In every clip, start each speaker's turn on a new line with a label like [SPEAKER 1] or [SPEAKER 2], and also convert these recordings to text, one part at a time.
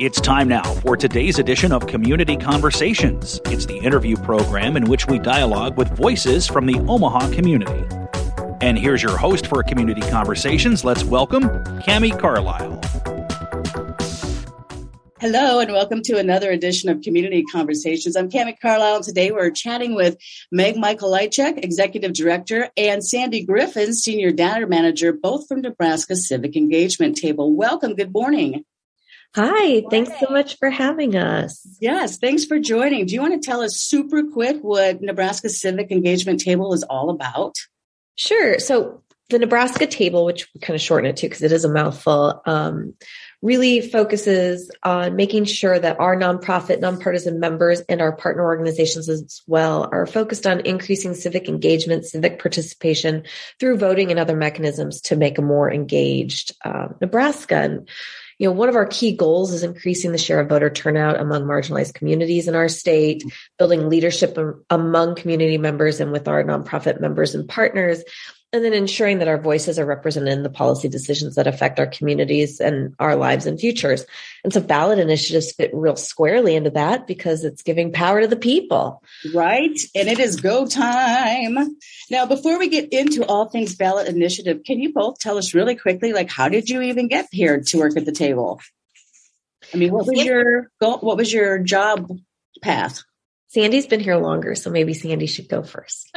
[SPEAKER 1] It's time now for today's edition of Community Conversations. It's the interview program in which we dialogue with voices from the Omaha community. And here's your host for Community Conversations. Let's welcome Cami Carlisle.
[SPEAKER 2] Hello and welcome to another edition of Community Conversations. I'm Cami Carlisle. And today we're chatting with Meg Mikolajczyk, Executive Director, and Sandy Griffin, Senior Data Manager, both from Nebraska Civic Engagement Table. Welcome. Good morning.
[SPEAKER 3] Hi, thanks so much for having us.
[SPEAKER 2] Yes, thanks for joining. Do you want to tell us super quick what Nebraska Civic Engagement Table is all about?
[SPEAKER 3] Sure. So the Nebraska Table, which we kind of shorten it to because it is a mouthful, um, really focuses on making sure that our nonprofit, nonpartisan members and our partner organizations as well are focused on increasing civic engagement, civic participation through voting and other mechanisms to make a more engaged uh, Nebraska. And, you know, one of our key goals is increasing the share of voter turnout among marginalized communities in our state, building leadership among community members and with our nonprofit members and partners, and then ensuring that our voices are represented in the policy decisions that affect our communities and our lives and futures. And so ballot initiatives fit real squarely into that because it's giving power to the people.
[SPEAKER 2] Right. And it is go time. Now, before we get into all things ballot initiative, can you both tell us really quickly, like, how did you even get here to work at the table? I mean, what was your goal? What was your job path?
[SPEAKER 3] Sandy's been here longer, so maybe Sandy should go first.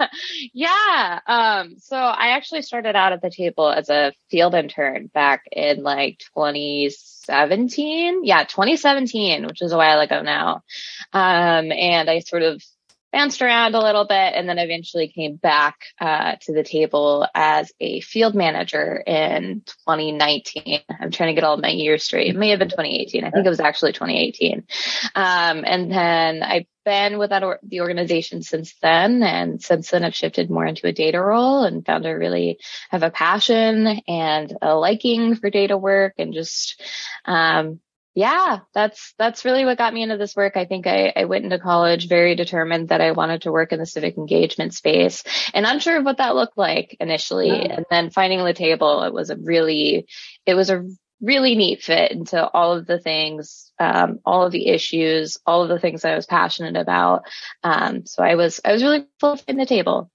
[SPEAKER 4] yeah. Um, so I actually started out at the table as a field intern back in like 2017. Yeah, 2017, which is a while ago now. Um, and I sort of bounced around a little bit and then eventually came back uh, to the table as a field manager in 2019. I'm trying to get all my years straight. It may have been 2018. I think it was actually 2018. Um, and then I've been with that or- the organization since then. And since then I've shifted more into a data role and found I really have a passion and a liking for data work and just, um, yeah, that's that's really what got me into this work. I think I, I went into college very determined that I wanted to work in the civic engagement space and unsure of what that looked like initially. Yeah. And then finding the table, it was a really it was a really neat fit into all of the things, um, all of the issues, all of the things that I was passionate about. Um, so I was I was really full in the table.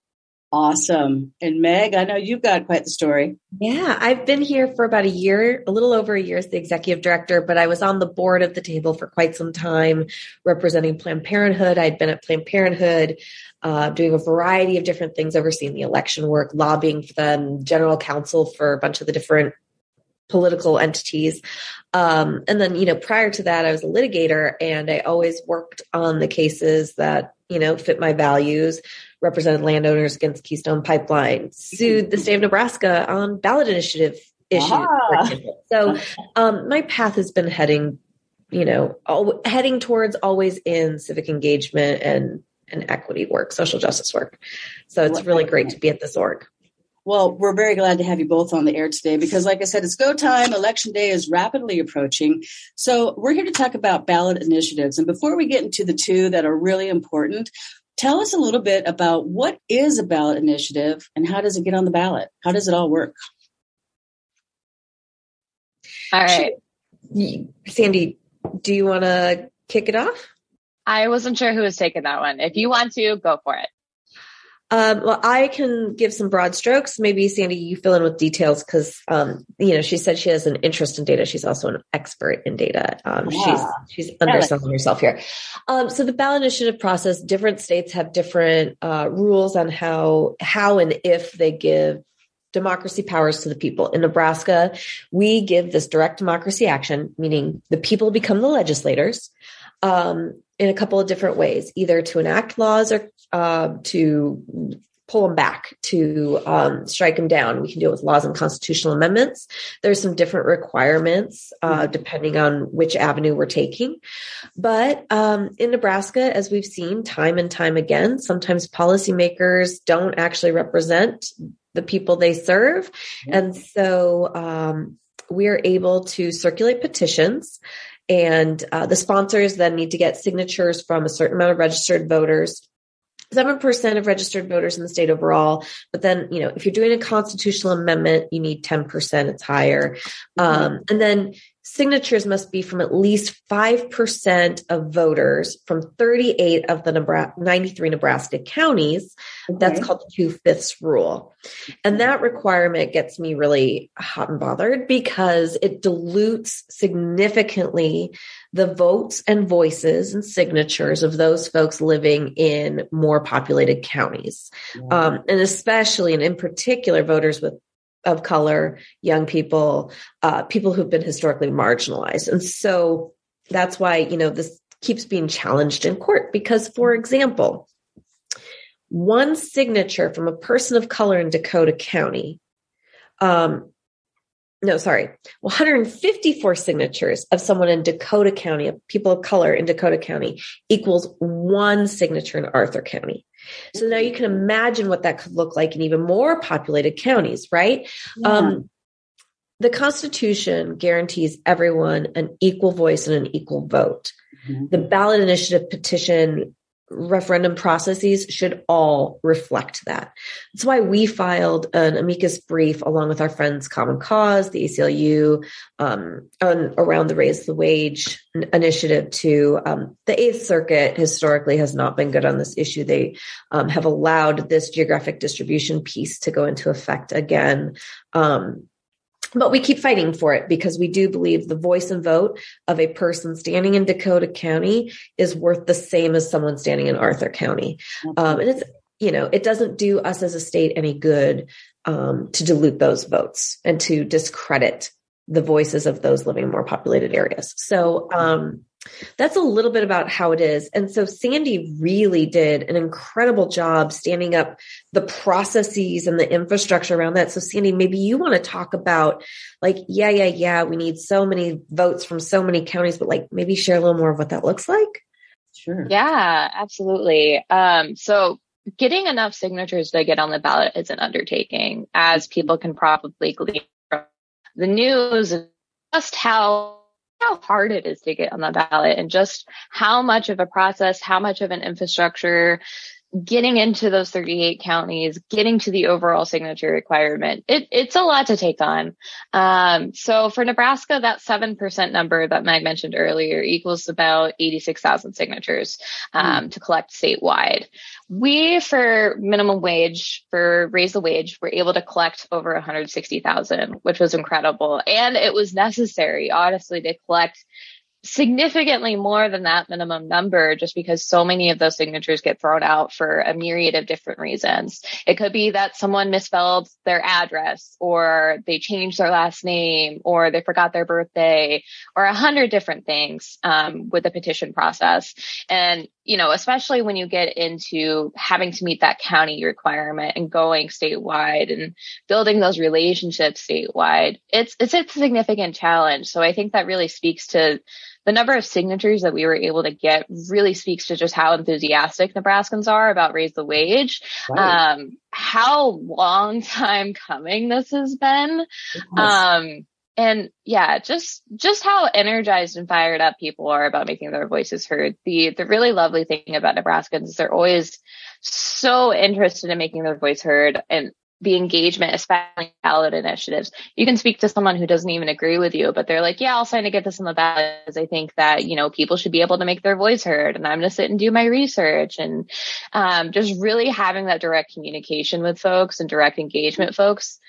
[SPEAKER 2] Awesome. And Meg, I know you've got quite the story.
[SPEAKER 3] Yeah, I've been here for about a year, a little over a year as the executive director, but I was on the board of the table for quite some time representing Planned Parenthood. I'd been at Planned Parenthood uh, doing a variety of different things, overseeing the election work, lobbying for them, general counsel for a bunch of the different political entities. Um, and then, you know, prior to that, I was a litigator and I always worked on the cases that, you know, fit my values, represented landowners against Keystone Pipeline, sued the state of Nebraska on ballot initiative issues. Ah. So um, my path has been heading, you know, al- heading towards always in civic engagement and and equity work, social justice work. So it's really great to be at this org.
[SPEAKER 2] Well, we're very glad to have you both on the air today because, like I said, it's go time. Election day is rapidly approaching. So, we're here to talk about ballot initiatives. And before we get into the two that are really important, tell us a little bit about what is a ballot initiative and how does it get on the ballot? How does it all work?
[SPEAKER 4] All right.
[SPEAKER 3] Sandy, do you want to kick it off?
[SPEAKER 4] I wasn't sure who was taking that one. If you want to, go for it.
[SPEAKER 3] Um, well, I can give some broad strokes. Maybe Sandy, you fill in with details because, um, you know, she said she has an interest in data. She's also an expert in data. Um, yeah. She's she's underselling herself here. Um, so the ballot initiative process, different states have different uh, rules on how how and if they give democracy powers to the people. In Nebraska, we give this direct democracy action, meaning the people become the legislators. Um, in a couple of different ways, either to enact laws or uh, to pull them back, to um, strike them down. We can do it with laws and constitutional amendments. There's some different requirements uh, mm-hmm. depending on which avenue we're taking. But um, in Nebraska, as we've seen time and time again, sometimes policymakers don't actually represent the people they serve. Mm-hmm. And so um, we're able to circulate petitions and uh, the sponsors then need to get signatures from a certain amount of registered voters. 7% of registered voters in the state overall. But then, you know, if you're doing a constitutional amendment, you need 10%, it's higher. Mm-hmm. Um, and then signatures must be from at least 5% of voters from 38 of the Nebraska, 93 Nebraska counties. Okay. That's called the two fifths rule. And that requirement gets me really hot and bothered because it dilutes significantly the votes and voices and signatures of those folks living in more populated counties. Um, and especially and in particular voters with of color, young people, uh, people who've been historically marginalized. And so that's why, you know, this keeps being challenged in court because, for example, one signature from a person of color in Dakota County, um, no, sorry, 154 signatures of someone in Dakota County, people of color in Dakota County, equals one signature in Arthur County. So now you can imagine what that could look like in even more populated counties, right? Yeah. Um, the Constitution guarantees everyone an equal voice and an equal vote. Mm-hmm. The ballot initiative petition referendum processes should all reflect that. That's why we filed an amicus brief along with our friends Common Cause, the ACLU, um, on, around the Raise the Wage initiative to um, the Eighth Circuit historically has not been good on this issue. They um, have allowed this geographic distribution piece to go into effect again. Um, but we keep fighting for it because we do believe the voice and vote of a person standing in Dakota County is worth the same as someone standing in Arthur County. Um, and it's, you know, it doesn't do us as a state any good um, to dilute those votes and to discredit the voices of those living in more populated areas. So, um, that's a little bit about how it is. And so Sandy really did an incredible job standing up the processes and the infrastructure around that. So Sandy, maybe you want to talk about like, yeah, yeah, yeah, we need so many votes from so many counties, but like maybe share a little more of what that looks like.
[SPEAKER 4] Sure. Yeah, absolutely. Um, so getting enough signatures to get on the ballot is an undertaking, as people can probably glean from the news, and just how how hard it is to get on the ballot and just how much of a process, how much of an infrastructure getting into those 38 counties, getting to the overall signature requirement, it, it's a lot to take on. Um, so for Nebraska, that 7% number that Meg mentioned earlier equals about 86,000 signatures um, mm. to collect statewide. We, for minimum wage, for raise the wage, were able to collect over 160,000, which was incredible. And it was necessary, honestly, to collect significantly more than that minimum number just because so many of those signatures get thrown out for a myriad of different reasons. It could be that someone misspelled their address or they changed their last name or they forgot their birthday or a hundred different things um, with the petition process. And, you know, especially when you get into having to meet that county requirement and going statewide and building those relationships statewide, it's, it's a significant challenge. So I think that really speaks to the number of signatures that we were able to get really speaks to just how enthusiastic Nebraskans are about raise the wage. Right. Um, how long time coming this has been. Um, and yeah, just just how energized and fired up people are about making their voices heard. The the really lovely thing about Nebraskans is they're always so interested in making their voice heard and the engagement, especially ballot initiatives. You can speak to someone who doesn't even agree with you, but they're like, yeah, I'll sign to get this on the ballot because I think that, you know, people should be able to make their voice heard and I'm going to sit and do my research and, um, just really having that direct communication with folks and direct engagement folks.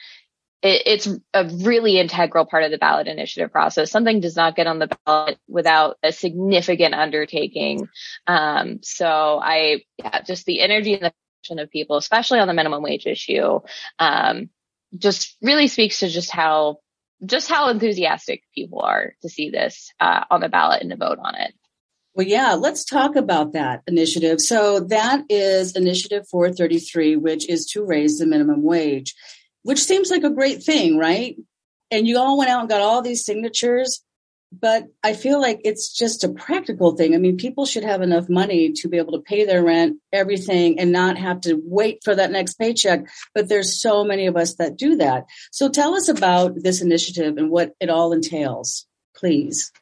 [SPEAKER 4] It, it's a really integral part of the ballot initiative process. Something does not get on the ballot without a significant undertaking. Um, so I, yeah, just the energy and the of people, especially on the minimum wage issue, um, just really speaks to just how just how enthusiastic people are to see this uh, on the ballot and to vote on it.
[SPEAKER 2] Well, yeah, let's talk about that initiative. So that is Initiative 433, which is to raise the minimum wage, which seems like a great thing, right? And you all went out and got all these signatures but I feel like it's just a practical thing. I mean, people should have enough money to be able to pay their rent, everything, and not have to wait for that next paycheck. But there's so many of us that do that. So tell us about this initiative and what it all entails, please.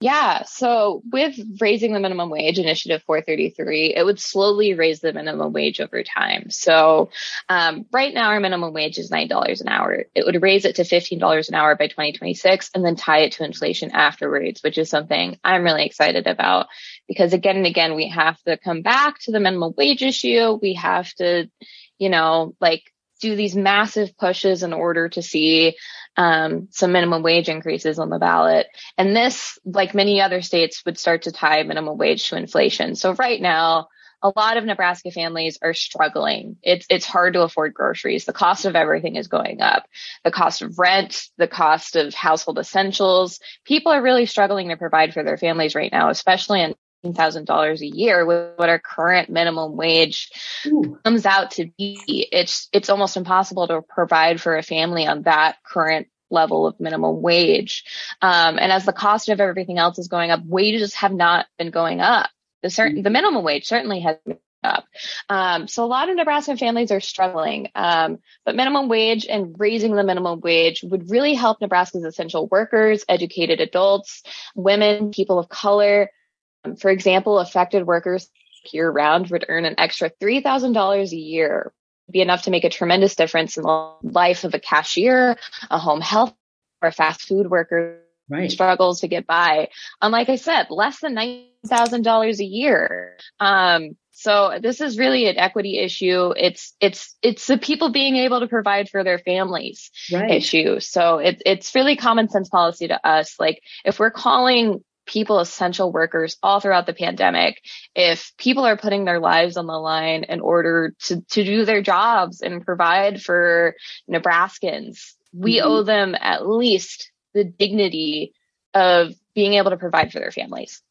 [SPEAKER 4] Yeah. So with raising the minimum wage, Initiative 433, it would slowly raise the minimum wage over time. So um, right now, our minimum wage is $9 an hour. It would raise it to $15 an hour by 2026 and then tie it to inflation afterwards, which is something I'm really excited about because again and again, we have to come back to the minimum wage issue. We have to, you know, like do these massive pushes in order to see um, some minimum wage increases on the ballot. And this, like many other states, would start to tie minimum wage to inflation. So right now, a lot of Nebraska families are struggling. It's it's hard to afford groceries. The cost of everything is going up. The cost of rent, the cost of household essentials. People are really struggling to provide for their families right now, especially in $15,000 a year with what our current minimum wage Ooh. comes out to be. It's, it's almost impossible to provide for a family on that current level of minimum wage. Um, and as the cost of everything else is going up, wages have not been going up. The certain, the minimum wage certainly has been up. Um, so a lot of Nebraska families are struggling. Um, but minimum wage and raising the minimum wage would really help Nebraska's essential workers, educated adults, women, people of color, for example, affected workers year round would earn an extra $3,000 a year, be enough to make a tremendous difference in the life of a cashier, a home health, or a fast food worker right. struggles to get by. And like I said, less than $9,000 a year. Um, so this is really an equity issue. It's it's it's the people being able to provide for their families right. issue. So it's it's really common sense policy to us. Like if we're calling people essential workers all throughout the pandemic. If people are putting their lives on the line in order to, to do their jobs and provide for Nebraskans, we mm-hmm. owe them at least the dignity of being able to provide for their families.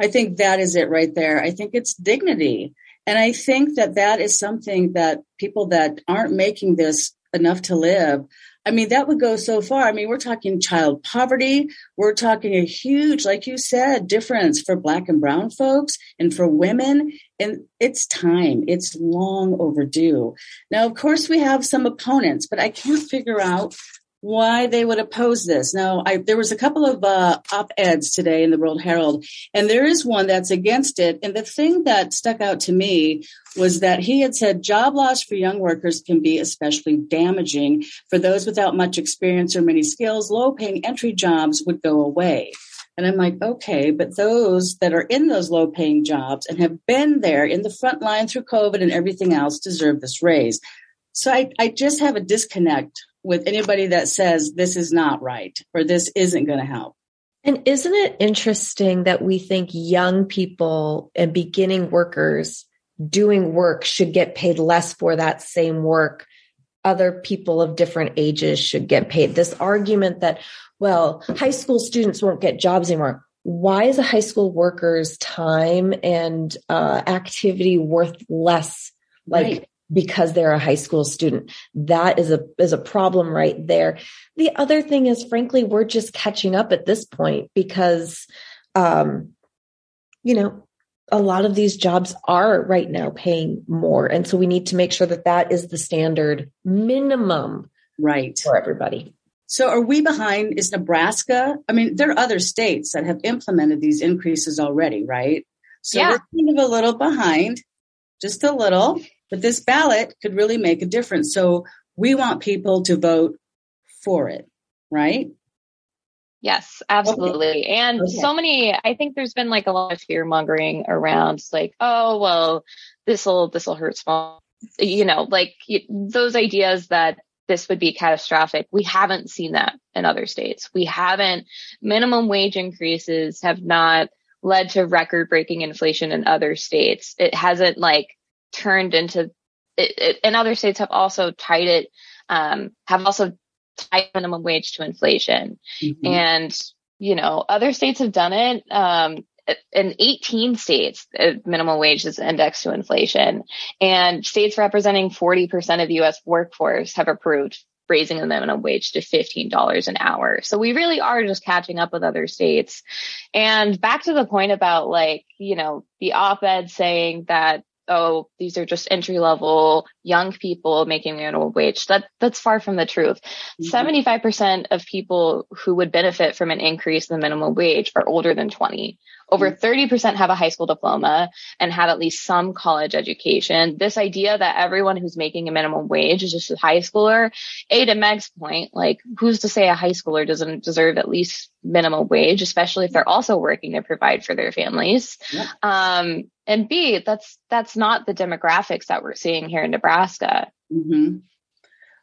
[SPEAKER 2] I think that is it right there. I think it's dignity. And I think that that is something that people that aren't making this enough to live I mean, that would go so far. I mean, we're talking child poverty. We're talking a huge, like you said, difference for black and brown folks and for women. And it's time. It's long overdue. Now, of course, we have some opponents, but I can't figure out why they would oppose this. Now, I, there was a couple of uh, op-eds today in the World Herald, and there is one that's against it. And the thing that stuck out to me was that he had said job loss for young workers can be especially damaging for those without much experience or many skills. Low-paying entry jobs would go away. And I'm like, okay, but those that are in those low paying jobs and have been there in the front line through COVID and everything else deserve this raise. So I, I just have a disconnect with anybody that says this is not right or this isn't going to help.
[SPEAKER 3] And isn't it interesting that we think young people and beginning workers doing work should get paid less for that same work? Other people of different ages should get paid. This argument that, well, high school students won't get jobs anymore. Why is a high school worker's time and uh, activity worth less? Like, right because they're a high school student. That is a is a problem right there. The other thing is frankly we're just catching up at this point because um you know a lot of these jobs are right now paying more and so we need to make sure that that is the standard minimum
[SPEAKER 2] right
[SPEAKER 3] for everybody.
[SPEAKER 2] So are we behind is Nebraska? I mean there are other states that have implemented these increases already, right? So yeah. we're kind of a little behind, just a little. But this ballot could really make a difference. So we want people to vote for it, right?
[SPEAKER 4] Yes, absolutely. Okay. And okay. so many, I think there's been like a lot of fear mongering around like, oh, well, this'll, this'll hurt small, you know, like those ideas that this would be catastrophic. We haven't seen that in other states. We haven't, minimum wage increases have not led to record breaking inflation in other states. It hasn't like turned into it, it, and other states have also tied it um, have also tied minimum wage to inflation mm-hmm. and you know other states have done it um, in 18 states minimum wage is indexed to inflation and states representing 40% of the us workforce have approved raising the minimum wage to $15 an hour. So we really are just catching up with other states. And back to the point about like, you know, the op-ed saying that oh, these are just entry level young people making minimum wage. That that's far from the truth. Mm-hmm. 75 percent of people who would benefit from an increase in the minimum wage are older than 20. Over 30% mm-hmm. have a high school diploma and have at least some college education. This idea that everyone who's making a minimum wage is just a high schooler, A to Meg's point, like who's to say a high schooler doesn't deserve at least minimum wage, especially if they're also working to provide for their families. Yeah. Um, and B, that's that's not the demographics that we're seeing here in Nebraska.
[SPEAKER 2] Mm-hmm.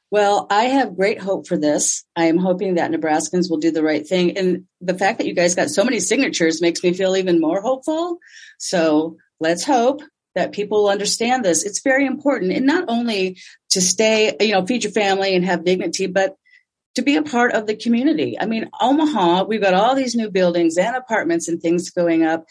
[SPEAKER 2] Well, I have great hope for this. I am hoping that Nebraskans will do the right thing. And the fact that you guys got so many signatures makes me feel even more hopeful. So let's hope that people will understand this. It's very important. And not only to stay, you know, feed your family and have dignity, but to be a part of the community. I mean, Omaha, we've got all these new buildings and apartments and things going up.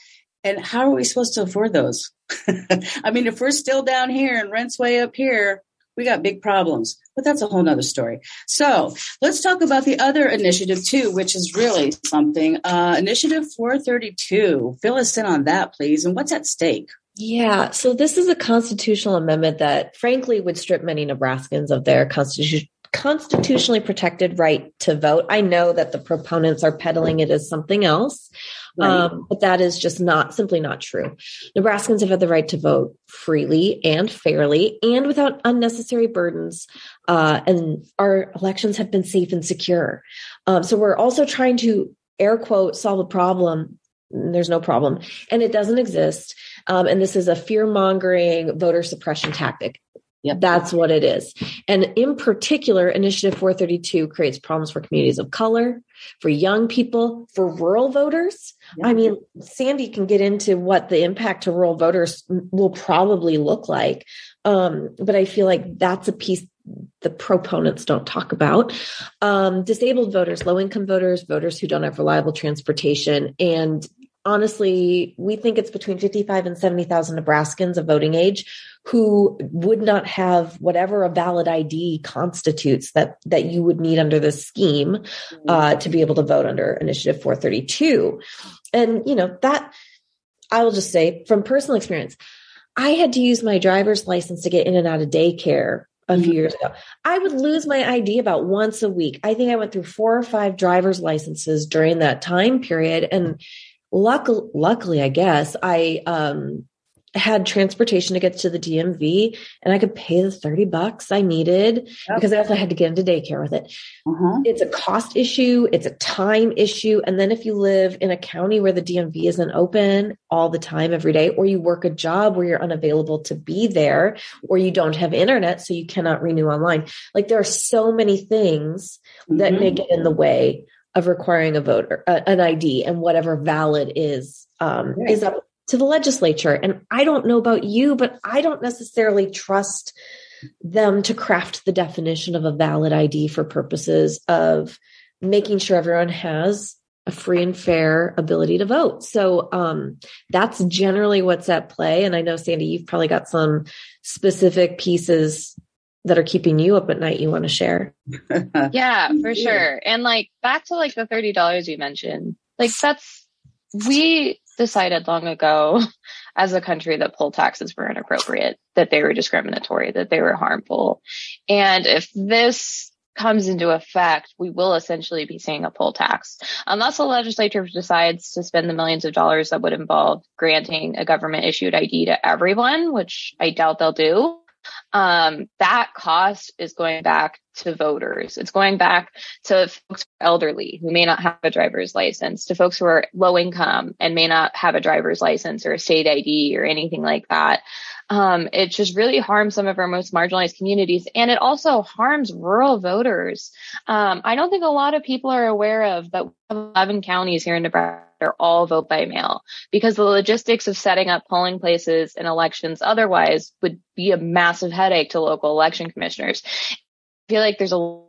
[SPEAKER 2] And how are we supposed to afford those? I mean, if we're still down here and rent's way up here, we got big problems, but that's a whole nother story. So let's talk about the other initiative too, which is really something. Uh, initiative 432. Fill us in on that, please. And what's at stake?
[SPEAKER 3] Yeah, so this is a constitutional amendment that frankly would strip many Nebraskans of their constitution constitutionally protected right to vote. I know that the proponents are peddling it as something else, right. um, but that is just not simply not true. Nebraskans have had the right to vote freely and fairly and without unnecessary burdens, uh, and our elections have been safe and secure. Um, so we're also trying to air quote solve a problem. There's no problem, and it doesn't exist. Um, and this is a fear mongering voter suppression tactic. Yep. That's what it is. And in particular, Initiative 432 creates problems for communities of color, for young people, for rural voters. Yep. I mean, Sandy can get into what the impact to rural voters will probably look like. Um, but I feel like that's a piece the proponents don't talk about. Um, disabled voters, low income voters, voters who don't have reliable transportation, and honestly, we think it's between 55 and 70,000 Nebraskans of voting age who would not have whatever a valid ID constitutes that, that you would need under this scheme uh, to be able to vote under Initiative 432. And, you know, that I will just say from personal experience, I had to use my driver's license to get in and out of daycare a few years ago. I would lose my ID about once a week. I think I went through four or five driver's licenses during that time period. And luckily, luckily, I guess I um, had transportation to get to the DMV and I could pay the 30 bucks I needed yep. because I also had to get into daycare with it. Uh-huh. It's a cost issue. It's a time issue. And then if you live in a county where the DMV isn't open all the time every day, or you work a job where you're unavailable to be there, or you don't have internet, so you cannot renew online. Like there are so many things mm-hmm. that may get in the way of requiring a voter uh, an ID and whatever valid is um, right. is up to the legislature. And I don't know about you, but I don't necessarily trust them to craft the definition of a valid ID for purposes of making sure everyone has a free and fair ability to vote. So um, that's generally what's at play. And I know, Sandy, you've probably got some specific pieces that are keeping you up at night you want to share.
[SPEAKER 4] yeah, for sure. And like back to like the $30 you mentioned, like that's, we decided long ago as a country that poll taxes were inappropriate, that they were discriminatory, that they were harmful. And if this comes into effect, we will essentially be seeing a poll tax. Unless the legislature decides to spend the millions of dollars that would involve granting a government issued ID to everyone, which I doubt they'll do um, that cost is going back to voters. It's going back to folks elderly who may not have a driver's license, to folks who are low income and may not have a driver's license or a state ID or anything like that. Um, it just really harms some of our most marginalized communities, and it also harms rural voters. Um, I don't think a lot of people are aware of that. 11 counties here in Nebraska are all vote by mail because the logistics of setting up polling places and elections otherwise would be a massive headache to local election commissioners. I feel like there's a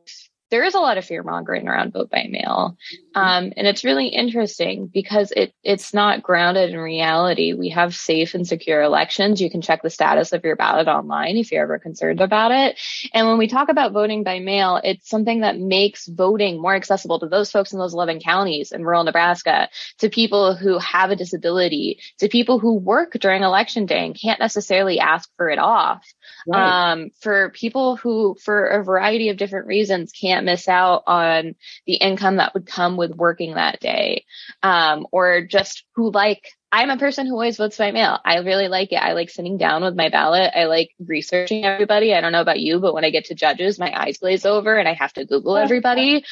[SPEAKER 4] there is a lot of fear mongering around vote by mail. Um, and it's really interesting because it, it's not grounded in reality. We have safe and secure elections. You can check the status of your ballot online if you're ever concerned about it. And when we talk about voting by mail, it's something that makes voting more accessible to those folks in those 11 counties in rural Nebraska, to people who have a disability, to people who work during election day and can't necessarily ask for it off. Right. Um, for people who, for a variety of different reasons, can't miss out on the income that would come with working that day, um, or just who like I'm a person who always votes by mail. I really like it. I like sitting down with my ballot. I like researching everybody. I don't know about you, but when I get to judges, my eyes glaze over and I have to Google everybody.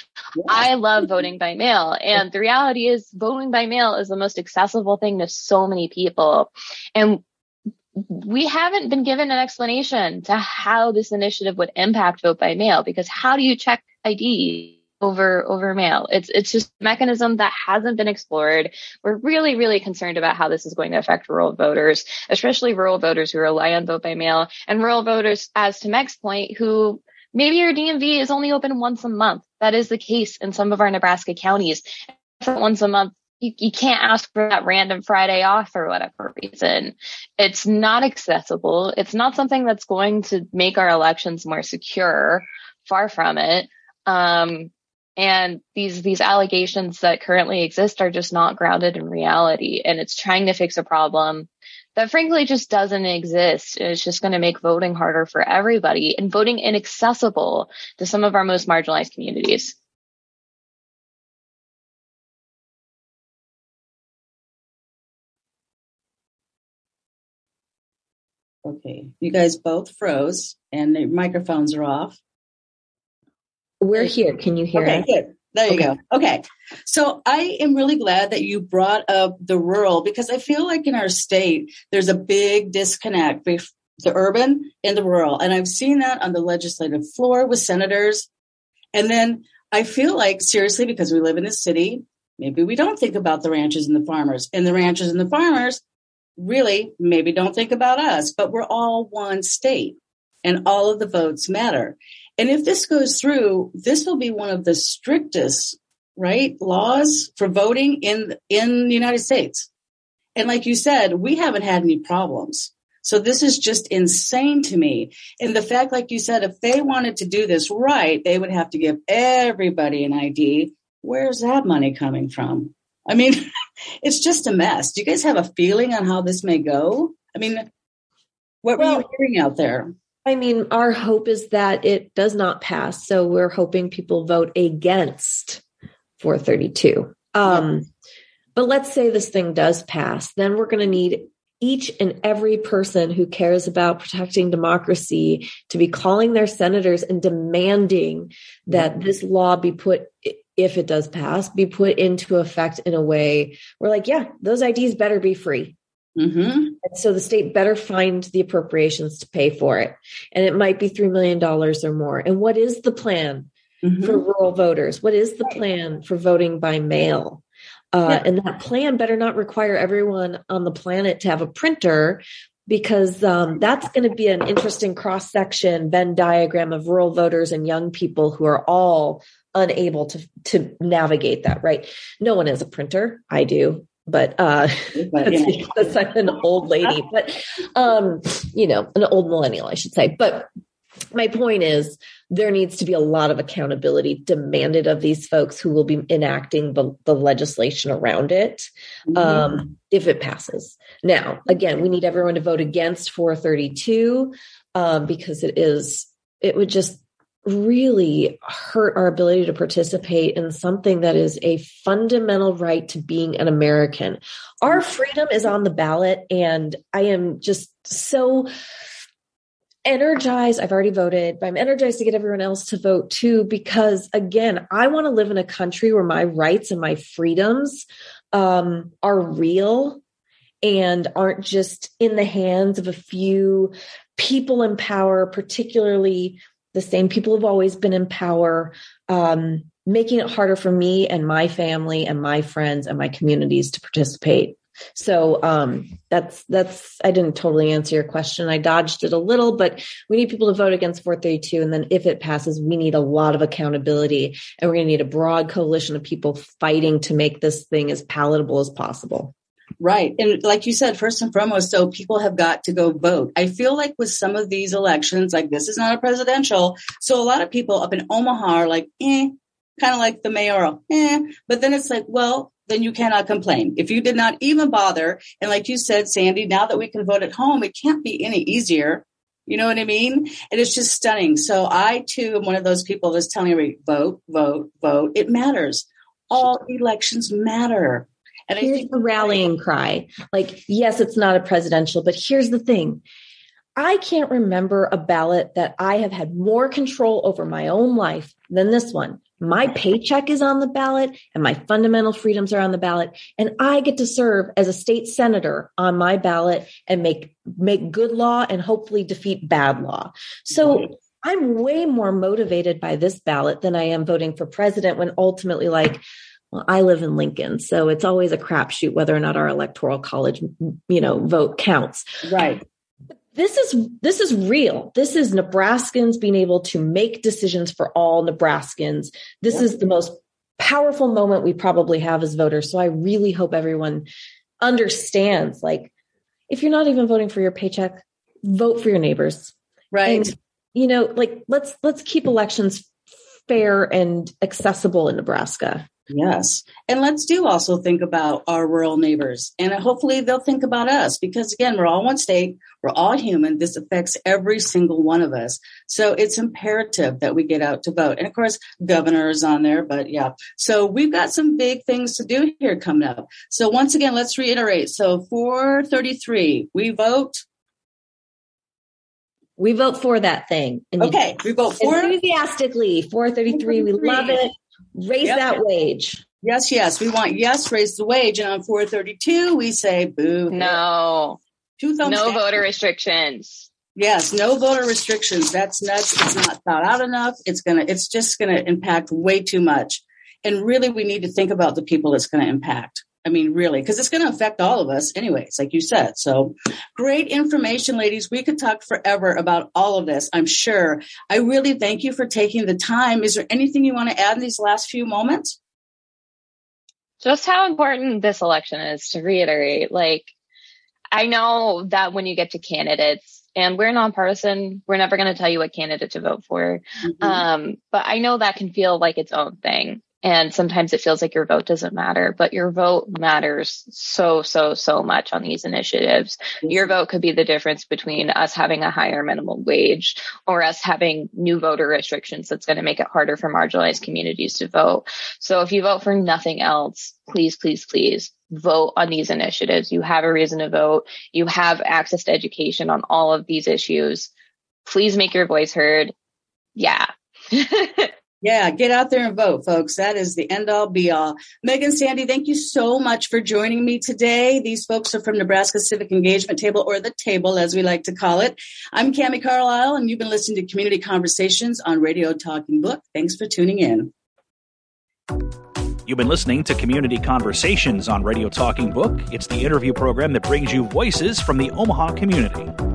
[SPEAKER 4] I love voting by mail. And the reality is voting by mail is the most accessible thing to so many people. And we haven't been given an explanation to how this initiative would impact vote by mail because how do you check ID over over mail? It's it's just a mechanism that hasn't been explored. We're really really concerned about how this is going to affect rural voters, especially rural voters who rely on vote by mail and rural voters, as to Meg's point, who maybe your DMV is only open once a month. That is the case in some of our Nebraska counties. Once a month you, you can't ask for that random Friday off for whatever reason. It's not accessible. It's not something that's going to make our elections more secure. Far from it. Um, and these these allegations that currently exist are just not grounded in reality and it's trying to fix a problem that frankly just doesn't exist it's just going to make voting harder for everybody and voting inaccessible to some of our most marginalized communities
[SPEAKER 2] Okay, you guys both froze and the microphones are off.
[SPEAKER 3] We're here. Can you hear
[SPEAKER 2] okay,
[SPEAKER 3] us?
[SPEAKER 2] Good. There you okay. go. Okay. So I am really glad that you brought up the rural because I feel like in our state, there's a big disconnect between the urban and the rural. And I've seen that on the legislative floor with senators. And then I feel like, seriously, because we live in a city, maybe we don't think about the ranchers and the farmers. And the ranchers and the farmers really maybe don't think about us, but we're all one state and all of the votes matter. And if this goes through, this will be one of the strictest, right, laws for voting in in the United States. And like you said, we haven't had any problems. So this is just insane to me. And the fact, like you said, if they wanted to do this right, they would have to give everybody an ID. Where's that money coming from? I mean, it's just a mess. Do you guys have a feeling on how this may go? I mean, what well, were you hearing out there?
[SPEAKER 3] I mean, our hope is that it does not pass. So we're hoping people vote against 432. Um, but let's say this thing does pass, then we're going to need each and every person who cares about protecting democracy to be calling their senators and demanding that this law be put if it does pass, be put into effect in a way where, like, yeah, those IDs better be free. Mm-hmm. So the state better find the appropriations to pay for it. And it might be $3 million or more. And what is the plan mm-hmm. for rural voters? What is the plan for voting by mail? Uh, yeah. And that plan better not require everyone on the planet to have a printer because um, that's going to be an interesting cross section Venn diagram of rural voters and young people who are all unable to to navigate that right no one is a printer i do but uh but, that's, that's an old lady but um you know an old millennial i should say. But my point is there needs to be a lot of accountability demanded of these folks who will be enacting the, the legislation around it mm-hmm. um, if it passes. Now again we need everyone to vote against 432 um, because it is it would just really hurt our ability to participate in something that is a fundamental right to being an American. Our freedom is on the ballot, and I am just so energized. I've already voted, but I'm energized to get everyone else to vote too, because again, I want to live in a country where my rights and my freedoms um, are real and aren't just in the hands of a few people in power, particularly the same people have always been in power, um, making it harder for me and my family and my friends and my communities to participate. So um, that's that's I didn't totally answer your question. I dodged it a little, but we need people to vote against 432, and then if it passes, we need a lot of accountability, and we're going to need a broad coalition of people fighting to make this thing as palatable as possible.
[SPEAKER 2] Right. And like you said, first and foremost, so people have got to go vote. I feel like with some of these elections, like this is not a presidential. So a lot of people up in Omaha are like, eh, kind of like the mayoral, eh. But then it's like, well, then you cannot complain. If you did not even bother, and like you said, Sandy, now that we can vote at home, it can't be any easier. You know what I mean? And it's just stunning. So I too am one of those people that's telling everybody, vote, vote, vote. It matters. All elections matter.
[SPEAKER 3] And here's I think the rallying cry. Like, yes, it's not a presidential, but here's the thing. I can't remember a ballot that I have had more control over my own life than this one. My paycheck is on the ballot and my fundamental freedoms are on the ballot. And I get to serve as a state senator on my ballot and make, make good law and hopefully defeat bad law. So I'm way more motivated by this ballot than I am voting for president when ultimately like, well, I live in Lincoln, so it's always a crapshoot whether or not our electoral college, you know, vote counts.
[SPEAKER 2] Right.
[SPEAKER 3] This is this is real. This is nebraskans being able to make decisions for all nebraskans. This is the most powerful moment we probably have as voters. So i really hope everyone understands like if you're not even voting for your paycheck vote for your neighbors.
[SPEAKER 2] Right.
[SPEAKER 3] And, you know like let's let's keep elections fair and accessible in nebraska
[SPEAKER 2] Yes. And let's do also think about our rural neighbors and hopefully they'll think about us because again, we're all one state. We're all human. This affects every single one of us. So it's imperative that we get out to vote. And of course, governor is on there, but yeah. So we've got some big things to do here coming up. So once again, let's reiterate. So 433, we vote
[SPEAKER 3] we vote for that thing.
[SPEAKER 2] And okay, we vote for
[SPEAKER 3] enthusiastically. 433, we love it. Raise yep. that wage.
[SPEAKER 2] Yes, yes. We want yes, raise the wage. And on 432, we say boo.
[SPEAKER 4] No. Two thumbs no down. voter restrictions.
[SPEAKER 2] Yes, no voter restrictions. That's nuts. It's not thought out enough. It's gonna it's just gonna impact way too much. And really we need to think about the people it's gonna impact. I mean, really, because it's going to affect all of us anyways, like you said. So great information, ladies. We could talk forever about all of this, I'm sure. I really thank you for taking the time. Is there anything you want to add in these last few moments?
[SPEAKER 4] Just how important this election is to reiterate. Like, I know that when you get to candidates, and we're nonpartisan, we're never going to tell you what candidate to vote for. Mm-hmm. Um, but I know that can feel like its own thing. And sometimes it feels like your vote doesn't matter, but your vote matters so, so, so much on these initiatives. Mm-hmm. Your vote could be the difference between us having a higher minimum wage or us having new voter restrictions that's going to make it harder for marginalized communities to vote. So if you vote for nothing else, please, please, please vote on these initiatives. You have a reason to vote. You have access to education on all of these issues. Please make your voice heard. Yeah.
[SPEAKER 2] Yeah, get out there and vote, folks. That is the end all be all. Meg and Sandy, thank you so much for joining me today. These folks are from Nebraska Civic Engagement Table, or the table as we like to call it. I'm Cami Carlisle, and you've been listening to Community Conversations on Radio Talking Book. Thanks for tuning in.
[SPEAKER 1] You've been listening to Community Conversations on Radio Talking Book. It's the interview program that brings you voices from the Omaha community.